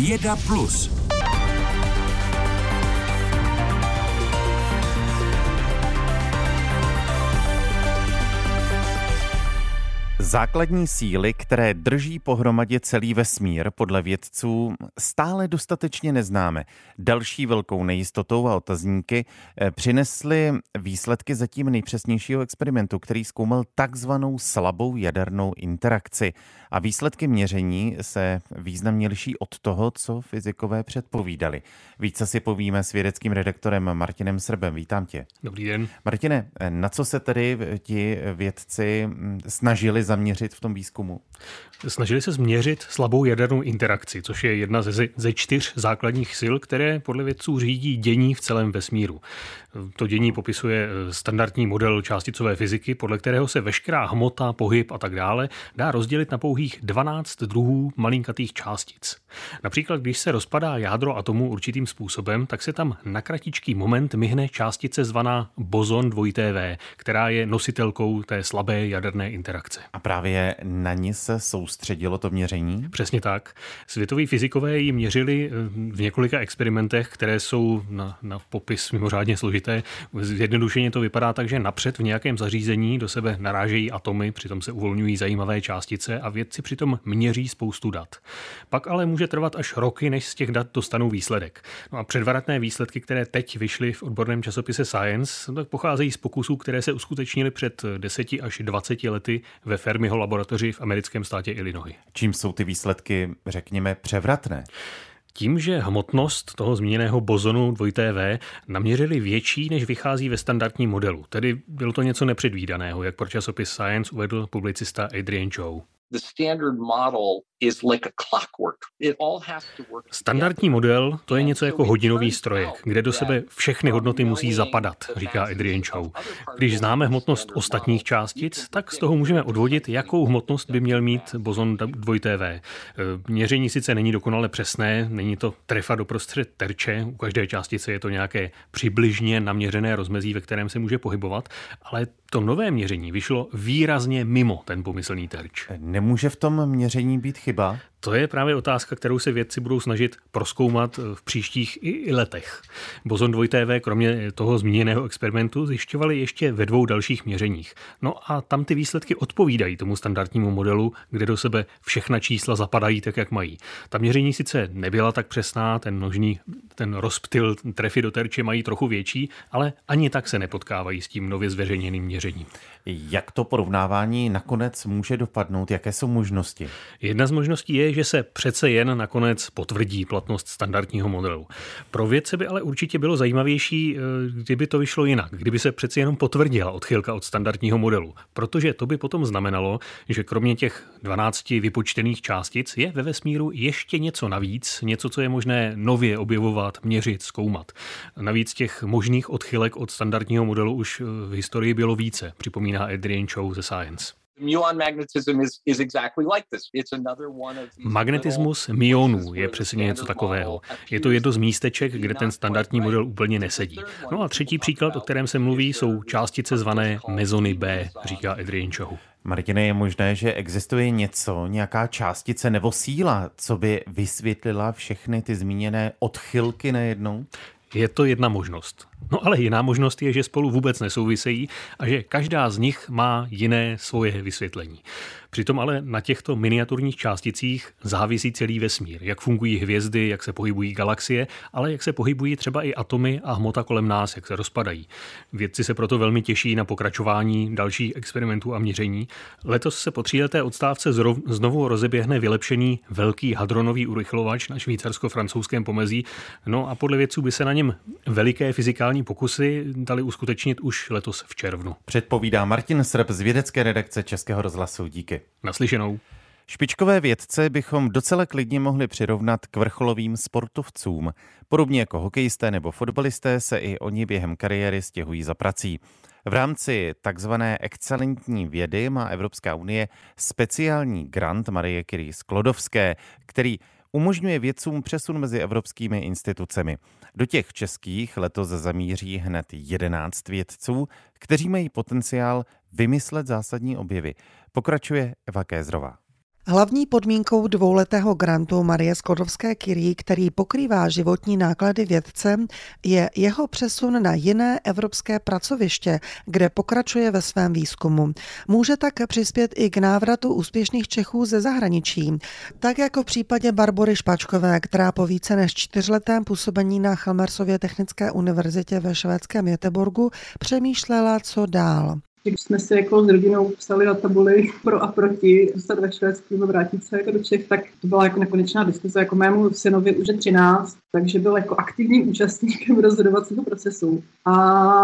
Věda Plus. Základní síly, které drží pohromadě celý vesmír, podle vědců stále dostatečně neznáme. Další velkou nejistotou a otazníky eh, přinesly výsledky zatím nejpřesnějšího experimentu, který zkoumal takzvanou slabou jadernou interakci. A výsledky měření se významně liší od toho, co fyzikové předpovídali. Více si povíme s vědeckým redaktorem Martinem Srbem. Vítám tě. Dobrý den. Martine, eh, na co se tedy ti vědci hm, snažili zaměřit v tom výzkumu? Snažili se změřit slabou jadernou interakci, což je jedna ze, ze čtyř základních sil, které podle vědců řídí dění v celém vesmíru. To dění popisuje eh, standardní model částicové fyziky, podle kterého se veškerá hmota, pohyb a tak dále dá rozdělit na pouhých 12 druhů malinkatých částic. Například, když se rozpadá jádro atomu určitým způsobem, tak se tam na kratičký moment myhne částice zvaná bozon 2TV, která je nositelkou té slabé jaderné interakce. A právě na ní se soustředilo to měření? Přesně tak. Světoví fyzikové ji měřili eh, v několika experimentech, které jsou na, na popis mimořádně složité. Zjednodušeně to vypadá tak, že napřed v nějakém zařízení do sebe narážejí atomy, přitom se uvolňují zajímavé částice a vědci přitom měří spoustu dat. Pak ale může trvat až roky, než z těch dat dostanou výsledek. No a předvaratné výsledky, které teď vyšly v odborném časopise Science, tak pocházejí z pokusů, které se uskutečnily před 10 až 20 lety ve Fermiho laboratoři v americkém státě Illinois. Čím jsou ty výsledky, řekněme, převratné? Tím, že hmotnost toho zmíněného bozonu 2TV naměřili větší, než vychází ve standardním modelu. Tedy bylo to něco nepředvídaného, jak pro časopis Science uvedl publicista Adrian Chow. Standardní model to je něco jako hodinový strojek, kde do sebe všechny hodnoty musí zapadat, říká Adrian Chow. Když známe hmotnost ostatních částic, tak z toho můžeme odvodit, jakou hmotnost by měl mít bozon 2TV. E, měření sice není dokonale přesné, není to trefa doprostřed terče, u každé částice je to nějaké přibližně naměřené rozmezí, ve kterém se může pohybovat, ale to nové měření vyšlo výrazně mimo ten pomyslný terč. Nemůže v tom měření být chyba? To je právě otázka, kterou se vědci budou snažit proskoumat v příštích i letech. Bozon 2TV kromě toho zmíněného experimentu zjišťovali ještě ve dvou dalších měřeních. No a tam ty výsledky odpovídají tomu standardnímu modelu, kde do sebe všechna čísla zapadají tak, jak mají. Ta měření sice nebyla tak přesná, ten nožní, ten rozptyl, trefy do terče mají trochu větší, ale ani tak se nepotkávají s tím nově zveřejněným měřením. Jak to porovnávání nakonec může dopadnout? Jaké jsou možnosti? Jedna z možností je, že se přece jen nakonec potvrdí platnost standardního modelu. Pro vědce by ale určitě bylo zajímavější, eh, kdyby to vyšlo jinak, kdyby se přeci jenom potvrdila odchylka od standardního modelu, protože to by potom znamenalo, že kromě těch 12 vypočtených částic je ve vesmíru ještě něco navíc, něco, co je možné nově objevovat, měřit, zkoumat. Navíc těch možných odchylek od standardního modelu už v historii bylo více, připomíná Adrian Chow ze Science. Magnetismus myonů je přesně něco takového. Je to jedno z místeček, kde ten standardní model úplně nesedí. No a třetí příklad, o kterém se mluví, jsou částice zvané mezony B, říká Adrian Chow. Martine, je možné, že existuje něco, nějaká částice nebo síla, co by vysvětlila všechny ty zmíněné odchylky najednou? Je to jedna možnost. No ale jiná možnost je, že spolu vůbec nesouvisejí a že každá z nich má jiné svoje vysvětlení. Přitom ale na těchto miniaturních částicích závisí celý vesmír. Jak fungují hvězdy, jak se pohybují galaxie, ale jak se pohybují třeba i atomy a hmota kolem nás, jak se rozpadají. Vědci se proto velmi těší na pokračování dalších experimentů a měření. Letos se po tříleté odstávce znovu rozeběhne vylepšený velký hadronový urychlovač na švýcarsko-francouzském pomezí. No a podle vědců by se na něm veliké fyzikální pokusy dali uskutečnit už letos v červnu. Předpovídá Martin Srb z vědecké redakce Českého rozhlasu. Díky. Naslyšenou. Špičkové vědce bychom docela klidně mohli přirovnat k vrcholovým sportovcům. Podobně jako hokejisté nebo fotbalisté se i oni během kariéry stěhují za prací. V rámci takzvané excelentní vědy má Evropská unie speciální grant Marie Curie Sklodovské, který umožňuje vědcům přesun mezi evropskými institucemi. Do těch českých letos zamíří hned 11 vědců, kteří mají potenciál vymyslet zásadní objevy. Pokračuje Eva Kézrová. Hlavní podmínkou dvouletého grantu Marie Sklodovské Curie, který pokrývá životní náklady vědce, je jeho přesun na jiné evropské pracoviště, kde pokračuje ve svém výzkumu. Může tak přispět i k návratu úspěšných Čechů ze zahraničí, tak jako v případě Barbory Špačkové, která po více než čtyřletém působení na Chalmersově technické univerzitě ve švédském Jeteborgu přemýšlela, co dál. Když jsme si jako s rodinou psali na tabuli pro a proti zůstat ve Švédsku nebo vrátit se jako do Čech, tak to byla jako nekonečná diskuze. Jako mému synovi už je 13, takže byl jako aktivním účastníkem rozhodovacího procesu. A,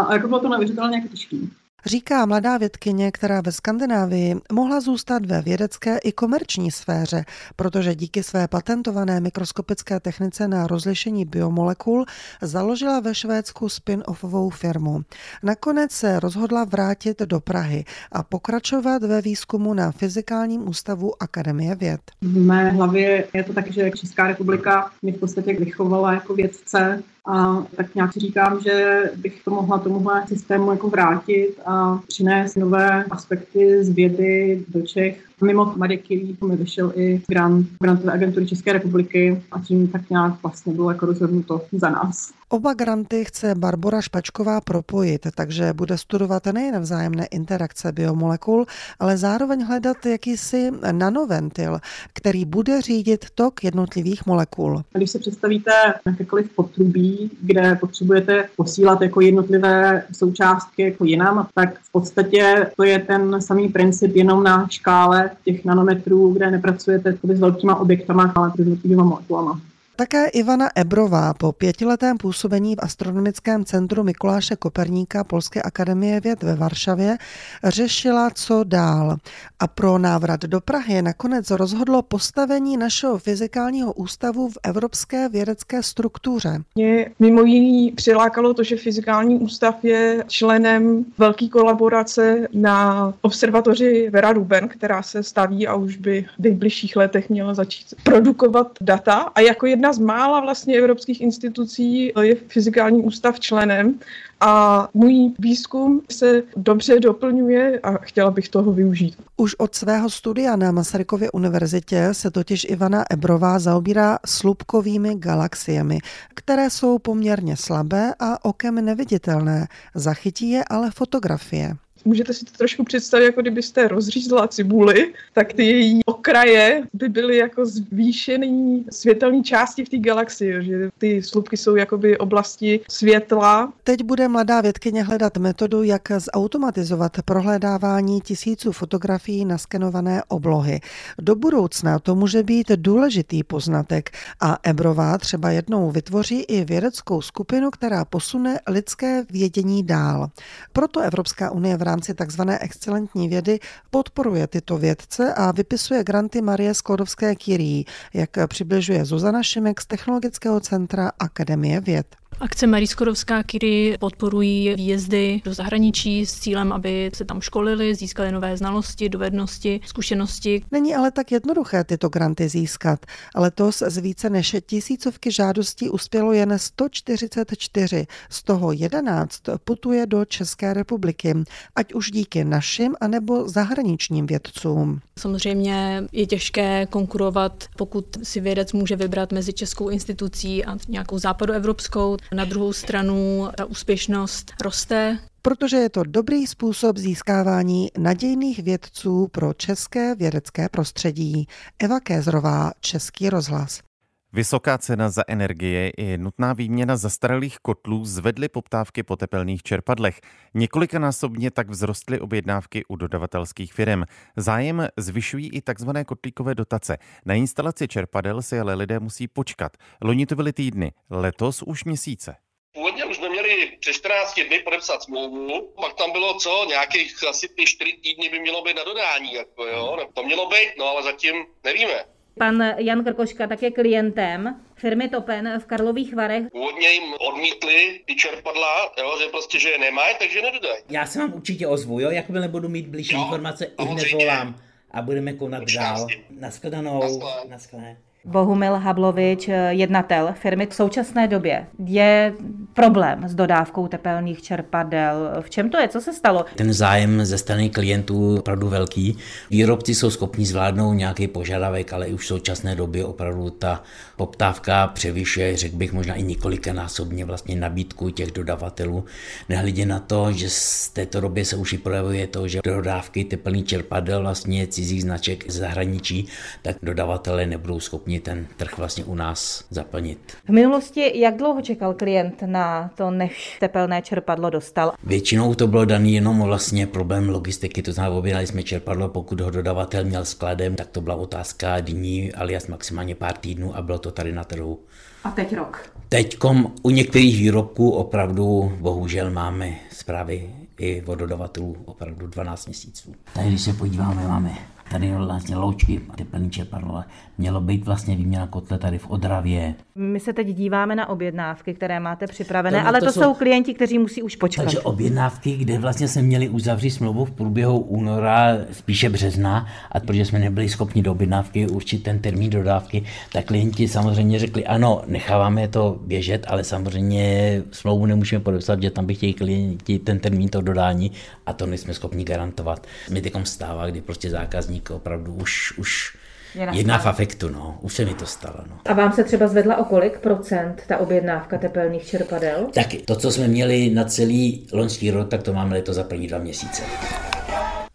a jako bylo to neuvěřitelně jako těžký říká mladá vědkyně, která ve Skandinávii mohla zůstat ve vědecké i komerční sféře, protože díky své patentované mikroskopické technice na rozlišení biomolekul založila ve Švédsku spin-offovou firmu. Nakonec se rozhodla vrátit do Prahy a pokračovat ve výzkumu na Fyzikálním ústavu Akademie věd. V mé hlavě je to tak, že Česká republika mě v podstatě vychovala jako vědce a tak nějak si říkám, že bych to mohla tomuhle systému jako vrátit a přinést nové aspekty z vědy do Čech Mimo Madeky mi vyšel i grant grantové agentury České republiky a tím tak nějak vlastně bylo jako rozhodnuto za nás. Oba granty chce Barbara Špačková propojit, takže bude studovat nejen vzájemné interakce biomolekul, ale zároveň hledat jakýsi nanoventil, který bude řídit tok jednotlivých molekul. Když si představíte jakékoliv potrubí, kde potřebujete posílat jako jednotlivé součástky jako jinam, tak v podstatě to je ten samý princip jenom na škále těch nanometrů, kde nepracujete s velkýma objektama, ale s velkýma molekulama. Také Ivana Ebrová po pětiletém působení v astronomickém centru Mikuláše Koperníka Polské akademie věd ve Varšavě řešila, co dál. A pro návrat do Prahy nakonec rozhodlo postavení našeho fyzikálního ústavu v evropské vědecké struktuře. Mě mimo jiný přilákalo to, že fyzikální ústav je členem velké kolaborace na observatoři Vera Ruben, která se staví a už by v nejbližších letech měla začít produkovat data. A jako jedna jedna z mála vlastně evropských institucí je fyzikální ústav členem a můj výzkum se dobře doplňuje a chtěla bych toho využít. Už od svého studia na Masarykově univerzitě se totiž Ivana Ebrová zaobírá slupkovými galaxiemi, které jsou poměrně slabé a okem neviditelné. Zachytí je ale fotografie můžete si to trošku představit, jako kdybyste rozřízla cibuli, tak ty její okraje by byly jako zvýšený světelné části v té galaxii, že ty slupky jsou jakoby oblasti světla. Teď bude mladá vědkyně hledat metodu, jak zautomatizovat prohledávání tisíců fotografií na skenované oblohy. Do budoucna to může být důležitý poznatek a Ebrová třeba jednou vytvoří i vědeckou skupinu, která posune lidské vědění dál. Proto Evropská unie v rámci tzv. excelentní vědy podporuje tyto vědce a vypisuje granty Marie Sklodovské Curie, jak přibližuje Zuzana Šimek z Technologického centra Akademie věd. Akce Marie Skodovská Kiry podporují výjezdy do zahraničí s cílem, aby se tam školili, získali nové znalosti, dovednosti, zkušenosti. Není ale tak jednoduché tyto granty získat. Letos z více než tisícovky žádostí uspělo jen 144, z toho 11 putuje do České republiky, ať už díky našim anebo zahraničním vědcům. Samozřejmě je těžké konkurovat, pokud si vědec může vybrat mezi českou institucí a nějakou západoevropskou. Na druhou stranu ta úspěšnost roste. Protože je to dobrý způsob získávání nadějných vědců pro české vědecké prostředí. Eva Kézrová, Český rozhlas. Vysoká cena za energie i nutná výměna zastaralých kotlů zvedly poptávky po tepelných čerpadlech. Několikanásobně tak vzrostly objednávky u dodavatelských firm. Zájem zvyšují i tzv. kotlíkové dotace. Na instalaci čerpadel si ale lidé musí počkat. Loni to byly týdny, letos už měsíce. Původně už jsme měli přes 14 dny podepsat smlouvu, pak tam bylo co, nějakých asi ty 4 týdny by mělo být na dodání, jako jo, to mělo být, no ale zatím nevíme. Pan Jan Krkoška také klientem firmy Topen v Karlových Varech. Původně jim odmítli ty čerpadla, jo, že prostě, že je nemají, takže nedodají. Já se vám určitě ozvu, jo, jakmile budu mít blížší informace, i hned volám a budeme konat dál. Naschledanou. Naschle. Bohumil Hablovič, jednatel firmy v současné době, je problém s dodávkou tepelných čerpadel. V čem to je? Co se stalo? Ten zájem ze strany klientů je opravdu velký. Výrobci jsou schopni zvládnout nějaký požadavek, ale už v současné době opravdu ta poptávka převyšuje, řekl bych, možná i několikanásobně vlastně nabídku těch dodavatelů. Nehledě na to, že z této době se už i projevuje to, že dodávky teplných čerpadel vlastně cizích značek zahraničí, tak dodavatelé nebudou schopni ten trh vlastně u nás zaplnit. V minulosti jak dlouho čekal klient na to, než tepelné čerpadlo dostal? Většinou to bylo daný jenom vlastně problém logistiky, to znamená, objednali jsme čerpadlo, pokud ho dodavatel měl skladem, tak to byla otázka dní, alias maximálně pár týdnů a bylo to tady na trhu. A teď rok? Teďkom u některých výrobků opravdu bohužel máme zprávy i od dodavatelů opravdu 12 měsíců. Tady když se podíváme, máme tady vlastně loučky, teplný čerpadlo, mělo být vlastně výměna kotle tady v Odravě. My se teď díváme na objednávky, které máte připravené, to, ale to, to jsou, jsou klienti, kteří musí už počkat. Takže objednávky, kde vlastně jsme měli uzavřít smlouvu v průběhu února, spíše března, a protože jsme nebyli schopni do objednávky určit ten termín dodávky, tak klienti samozřejmě řekli, ano, necháváme to běžet, ale samozřejmě smlouvu nemůžeme podepsat, že tam by chtěli klienti ten termín to dodání a to nejsme schopni garantovat. My teď stává, kdy prostě zákazník opravdu už, už Jedna v afektu, no. Už se mi to stalo, no. A vám se třeba zvedla o kolik procent ta objednávka tepelných čerpadel? Tak to, co jsme měli na celý loňský rok, tak to máme letos za první dva měsíce.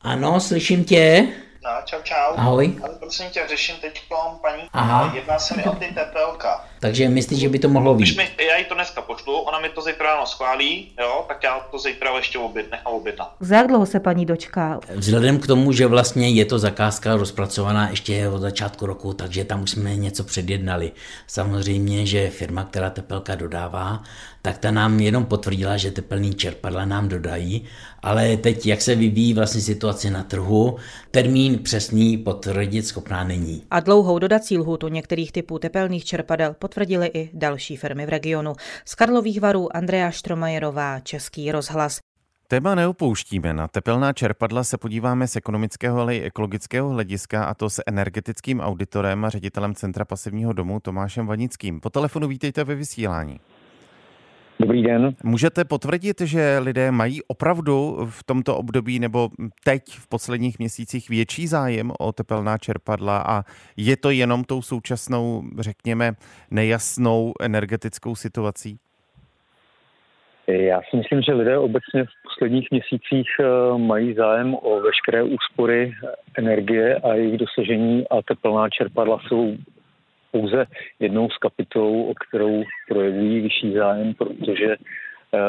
Ano, slyším tě. No, čau, čau. Ahoj. Ale prosím tě, řeším teď paní. Aha. Jedná se mi o ty tepelka. Takže myslíš, že by to mohlo být? Mi, já jí to dneska pošlu, ona mi to zítra ráno schválí, jo, tak já to zítra ještě oběd, nechám objednat. Za jak dlouho se paní dočká? Vzhledem k tomu, že vlastně je to zakázka rozpracovaná ještě od začátku roku, takže tam už jsme něco předjednali. Samozřejmě, že firma, která tepelka dodává, tak ta nám jenom potvrdila, že tepelný čerpadla nám dodají, ale teď, jak se vyvíjí vlastně situace na trhu, termín přesný potvrdit schopná není. A dlouhou dodací lhůtu některých typů tepelných čerpadel potvrdili i další firmy v regionu. Z Karlových varů Andrea Štromajerová, Český rozhlas. Téma neopouštíme. Na tepelná čerpadla se podíváme z ekonomického, ale i ekologického hlediska a to s energetickým auditorem a ředitelem Centra pasivního domu Tomášem Vanickým. Po telefonu vítejte ve vysílání. Dobrý den. Můžete potvrdit, že lidé mají opravdu v tomto období nebo teď v posledních měsících větší zájem o tepelná čerpadla a je to jenom tou současnou, řekněme, nejasnou energetickou situací? Já si myslím, že lidé obecně v posledních měsících eh, mají zájem o veškeré úspory energie a jejich dosažení a tepelná čerpadla jsou pouze jednou z kapitol, o kterou projevují vyšší zájem, protože eh,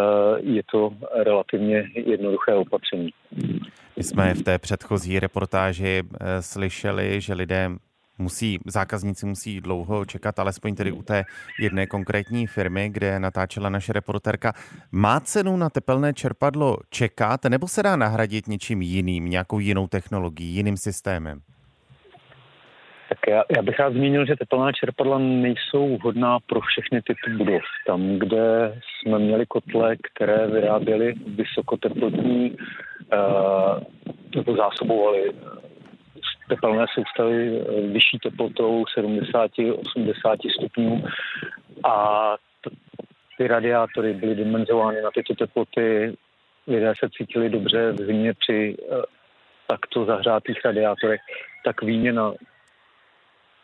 je to relativně jednoduché opatření. My jsme v té předchozí reportáži eh, slyšeli, že lidé musí, zákazníci musí dlouho čekat, alespoň tedy u té jedné konkrétní firmy, kde natáčela naše reporterka. Má cenu na tepelné čerpadlo čekat, nebo se dá nahradit něčím jiným, nějakou jinou technologií, jiným systémem? Tak já, já bych rád zmínil, že tepelná čerpadla nejsou vhodná pro všechny typy budov. Tam, kde jsme měli kotle, které vyráběly vysokoteplotní uh, nebo zásobovali eh, tepelné soustavy eh, vyšší teplotou 70-80 stupňů a ty radiátory byly dimenzovány na tyto teploty. Lidé se cítili dobře v zimě při takto zahřátých radiátorech, tak výměna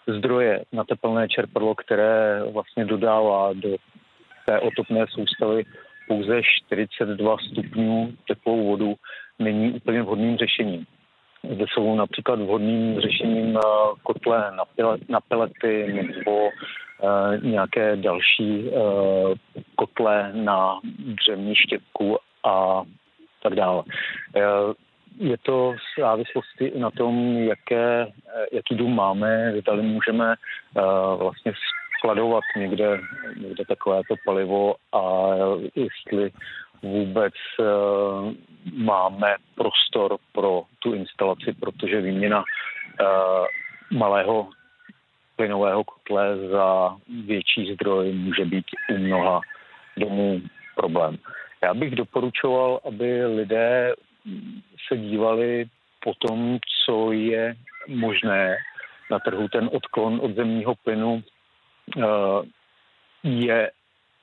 zdroje na teplné čerpadlo, které vlastně dodává do té otopné soustavy pouze 42 stupňů teplou vodu, není úplně vhodným řešením. Zde jsou například vhodným řešením eh, kotle na, pelety nebo uh, nějaké další uh, kotle na dřevní štěpku a tak dále. Je to v závislosti i na tom, jaké, jaký dům máme, zda můžeme uh, vlastně skladovat někde, někde takovéto palivo a jestli vůbec uh, máme prostor pro tu instalaci, protože výměna uh, malého plynového kotle za větší zdroj může být u mnoha domů problém. Já bych doporučoval, aby lidé se dívali po tom, co je možné na trhu. Ten odklon od zemního plynu eh, je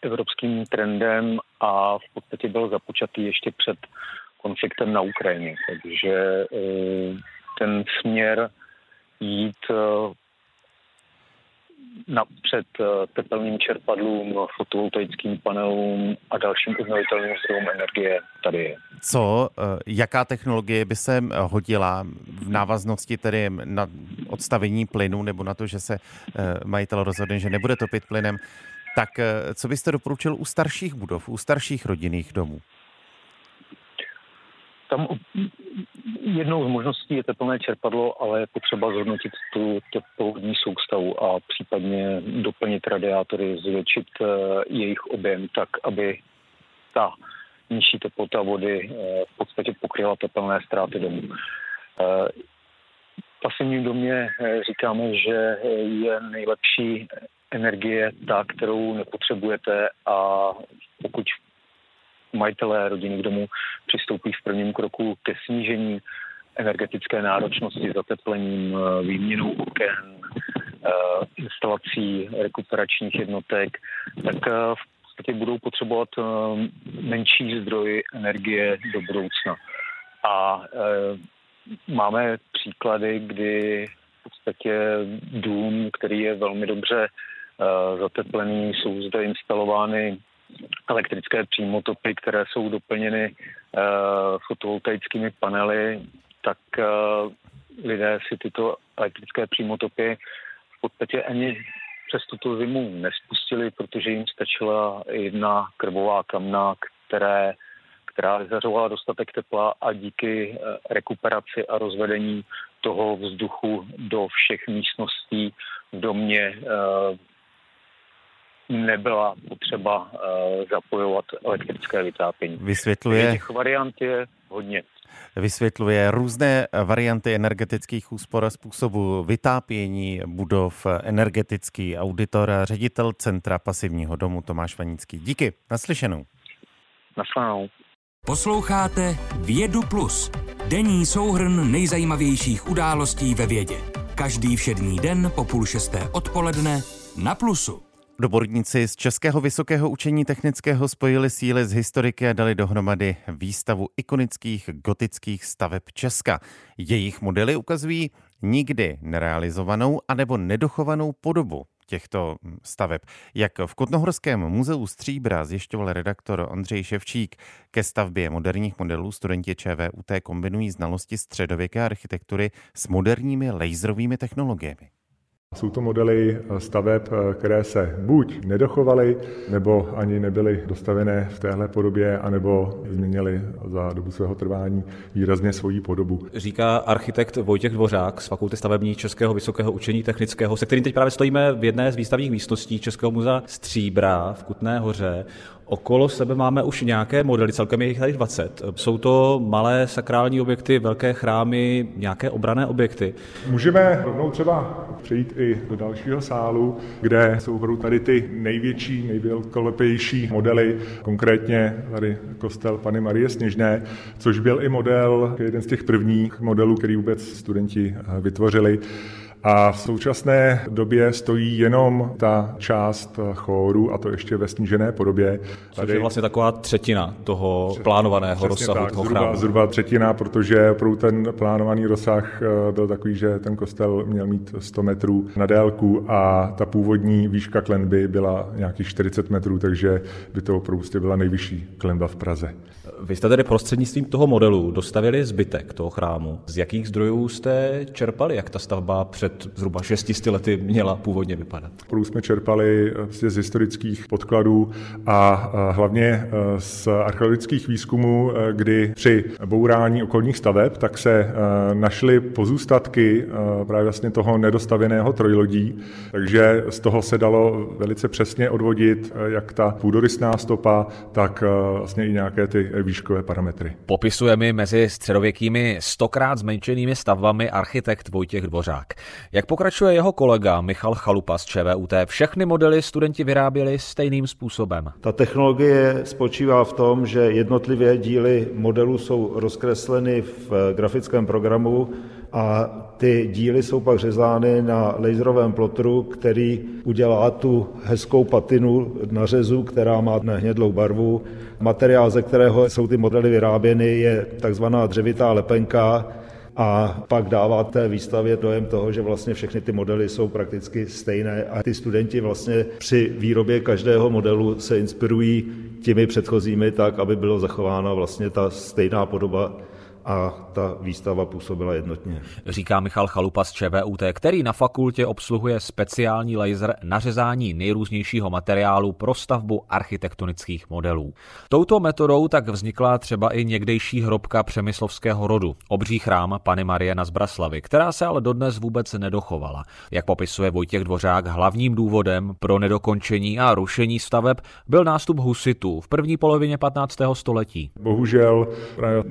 evropským trendem a v podstatě byl započatý ještě před konfliktem na Ukrajině. Takže ten směr jít napřed eh, tepelným čerpadlům, fotovoltaickým panelům a dalším obnovitelným zdrojům energie tady je. Co, eh, jaká technologie by se eh, hodila v návaznosti tedy na odstavení plynu nebo na to, že se majitel rozhodne, že nebude topit plynem, tak co byste doporučil u starších budov, u starších rodinných domů? Tam jednou z možností je teplné čerpadlo, ale je potřeba zhodnotit tu teplovodní soustavu a případně doplnit radiátory, zvětšit uh, jejich objem tak, aby ta nižší teplota vody uh, v podstatě pokryla teplné ztráty domů. Uh, v pasivním domě říkáme, že je nejlepší energie ta, kterou nepotřebujete a pokud majitelé rodinných domů přistoupí v prvním kroku ke snížení energetické náročnosti zateplením, eh, výměnou oken, eh, instalací rekuperačních jednotek, tak eh, v podstatě budou potřebovat menší zdroj energie do budoucna. A máme příklady, kdy v podstatě dům, který je velmi dobře zateplený, jsou zde instalovány elektrické přímotopy, které jsou doplněny uh, fotovoltaickými panely, tak uh, lidé si tyto elektrické přímotopy v podstatě ani přes tuto zimu nespustili, protože jim stačila jedna krvová kamna, které, která vyzařovala dostatek tepla a díky uh, rekuperaci a rozvedení toho vzduchu do všech místností v domě nebyla potřeba uh, zapojovat elektrické vytápění. Vysvětluje... Těch variant je hodně. Vysvětluje různé varianty energetických úspor a způsobu vytápění budov energetický auditor a ředitel Centra pasivního domu Tomáš Vanický. Díky, naslyšenou. Naslyšenou. Posloucháte Vědu Plus, denní souhrn nejzajímavějších událostí ve vědě. Každý všední den po půl šesté odpoledne na Plusu. Doborníci z Českého vysokého učení technického spojili síly z historiky a dali dohromady výstavu ikonických gotických staveb Česka. Jejich modely ukazují nikdy nerealizovanou anebo nedochovanou podobu těchto staveb. Jak v Kutnohorském muzeu Stříbra zjišťoval redaktor Ondřej Ševčík, ke stavbě moderních modelů studenti ČVUT kombinují znalosti středověké architektury s moderními laserovými technologiemi. Jsou to modely staveb, které se buď nedochovaly, nebo ani nebyly dostavené v téhle podobě, anebo změnily za dobu svého trvání výrazně svoji podobu. Říká architekt Vojtěch Dvořák z Fakulty stavební Českého vysokého učení technického, se kterým teď právě stojíme v jedné z výstavních místností Českého muzea Stříbra v Kutné hoře. Okolo sebe máme už nějaké modely, celkem je jich tady 20. Jsou to malé sakrální objekty, velké chrámy, nějaké obrané objekty. Můžeme rovnou třeba přejít i do dalšího sálu, kde jsou opravdu tady ty největší, nejvelkolepější modely, konkrétně tady kostel Pany Marie Sněžné, což byl i model, jeden z těch prvních modelů, který vůbec studenti vytvořili. A v současné době stojí jenom ta část chóru, a to ještě ve snížené podobě. Což je vlastně taková třetina toho Přes, plánovaného rozsahu tak, toho zhruba, chrámu. Zhruba třetina, protože pro ten plánovaný rozsah eh, byl takový, že ten kostel měl mít 100 metrů na délku a ta původní výška klenby byla nějakých 40 metrů, takže by to prostě byla nejvyšší klenba v Praze. Vy jste tedy prostřednictvím toho modelu dostavili zbytek toho chrámu. Z jakých zdrojů jste čerpali, jak ta stavba před zhruba 600 lety měla původně vypadat? Prů jsme čerpali vlastně z historických podkladů a hlavně e, z archeologických výzkumů, kdy při bourání okolních staveb tak se našly pozůstatky právě vlastně toho nedostavěného trojlodí, takže z toho se dalo velice přesně odvodit jak ta půdorysná stopa, tak vlastně i nějaké ty výškové parametry. Popisuje mi mezi středověkými stokrát zmenšenými stavbami architekt Vojtěch Dvořák. Jak pokračuje jeho kolega Michal Chalupa z ČVUT, všechny modely studenti vyráběli stejným způsobem. Ta technologie spočívá v tom, že jednotlivé díly modelu jsou rozkresleny v grafickém programu a ty díly jsou pak řezány na laserovém plotru, který udělá tu hezkou patinu na řezu, která má nehnědlou barvu. Materiál, ze kterého jsou ty modely vyráběny, je takzvaná dřevitá lepenka, a pak dává té výstavě dojem toho, že vlastně všechny ty modely jsou prakticky stejné a ty studenti vlastně při výrobě každého modelu se inspirují těmi předchozími tak, aby bylo zachována vlastně ta stejná podoba a ta výstava působila jednotně. Říká Michal Chalupa z ČVUT, který na fakultě obsluhuje speciální laser na řezání nejrůznějšího materiálu pro stavbu architektonických modelů. Touto metodou tak vznikla třeba i někdejší hrobka přemyslovského rodu, obří chrám Pany Marie na Zbraslavy, která se ale dodnes vůbec nedochovala. Jak popisuje Vojtěch Dvořák, hlavním důvodem pro nedokončení a rušení staveb byl nástup husitů v první polovině 15. století. Bohužel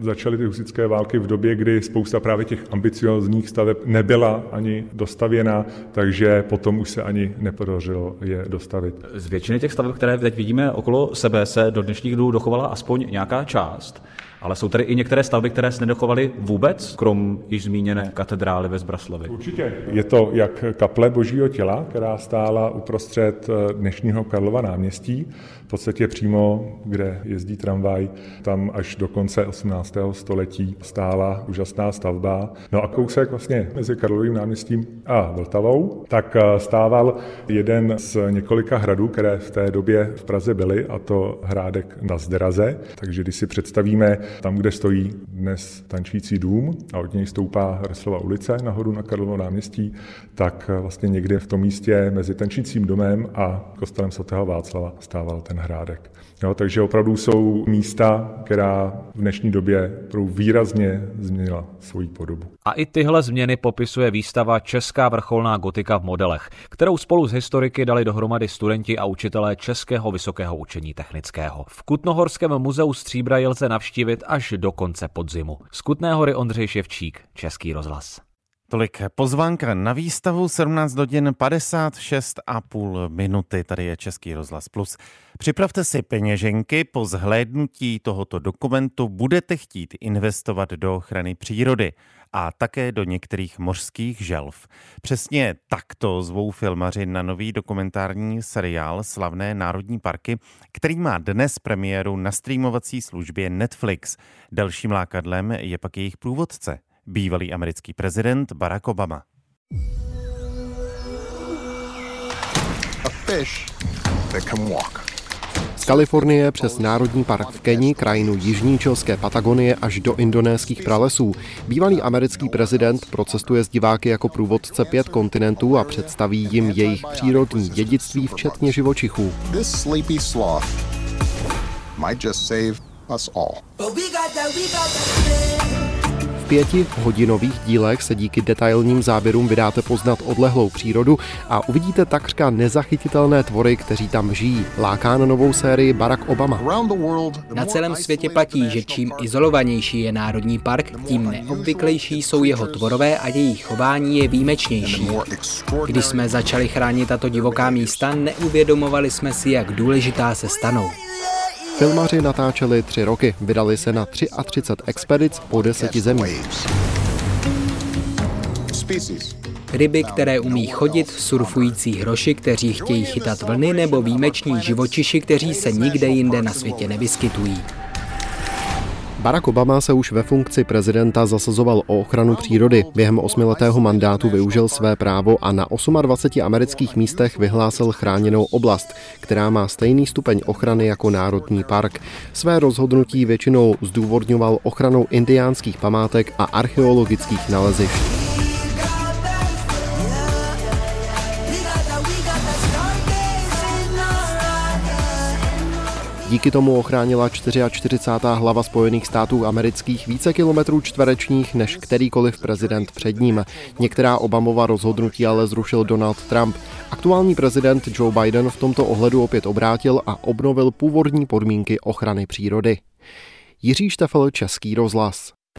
začaly ty husické války v době, kdy spousta právě těch ambiciozních staveb nebyla ani dostavěna, takže potom už se ani nepodařilo je dostavit. Z většiny těch staveb, které teď vidíme okolo sebe, se do dnešních dnů dochovala aspoň nějaká část. Ale jsou tady i některé stavby, které se nedochovaly vůbec, krom již zmíněné katedrály ve Zbraslavi. Určitě. Je to jak kaple Božího těla, která stála uprostřed eh, dnešního Karlova náměstí, v podstatě přímo, kde jezdí tramvaj, tam až do konce 18. století stála úžasná stavba. No a kousek vlastně mezi Karlovým náměstím a Vltavou, tak eh, stával jeden z několika hradů, které v té době v Praze byly, a to hrádek na Zderaze. Takže když si představíme tam, kde stojí dnes tančící dům a od něj stoupá Reslova ulice nahoru na Karlovo náměstí, tak eh, vlastně někde v tom místě mezi tančícím domem a kostelem svatého Václava stával ten hrádek. Jo, takže opravdu jsou místa, která v dnešní době výrazně změnila svoji podobu. A i tyhle změny popisuje výstava Česká vrcholná gotika v modelech, kterou spolu s historiky dali dohromady studenti a učitelé Českého vysokého učení technického. V Kutnohorském muzeu Stříbra je lze navštívit až do konce podzimu. Z Kutné hory Ondřej Ševčík, Český rozhlas. Tolik pozvánka na výstavu 17 hodin 56,5 minuty. Tady je Český rozhlas plus. Připravte si peněženky, po zhlédnutí tohoto dokumentu budete chtít investovat do ochrany přírody a také do některých mořských želv. Přesně takto zvou filmaři na nový dokumentární seriál Slavné národní parky, který má dnes premiéru na streamovací službě Netflix. Dalším lákadlem je pak jejich průvodce – bývalý americký prezident Barack Obama. A fish that can walk. Z Kalifornie přes Národní park v Keni, krajinu jižní čilské Patagonie až do indonéských pralesů. Bývalý americký prezident procestuje s diváky jako průvodce pět kontinentů a představí jim jejich přírodní dědictví, včetně živočichů. This sleepy sloth might just save us all. V pěti hodinových dílech se díky detailním záběrům vydáte poznat odlehlou přírodu a uvidíte takřka nezachytitelné tvory, kteří tam žijí. Láká na novou sérii Barack Obama. Na celém světě platí, že čím izolovanější je národní park, tím neobvyklejší jsou jeho tvorové a jejich chování je výjimečnější. Když jsme začali chránit tato divoká místa, neuvědomovali jsme si, jak důležitá se stanou. Filmaři natáčeli tři roky, vydali se na 33 expedic po deseti zemích. Ryby, které umí chodit, surfující hroši, kteří chtějí chytat vlny, nebo výjimeční živočiši, kteří se nikde jinde na světě nevyskytují. Barack Obama se už ve funkci prezidenta zasazoval o ochranu přírody. Během osmiletého mandátu využil své právo a na 28 amerických místech vyhlásil chráněnou oblast, která má stejný stupeň ochrany jako Národní park. Své rozhodnutí většinou zdůvodňoval ochranou indiánských památek a archeologických nalezišť. Díky tomu ochránila 44. hlava Spojených států amerických více kilometrů čtverečních než kterýkoliv prezident před ním. Některá Obamova rozhodnutí ale zrušil Donald Trump. Aktuální prezident Joe Biden v tomto ohledu opět obrátil a obnovil původní podmínky ochrany přírody. Jiří Štefel, Český rozhlas.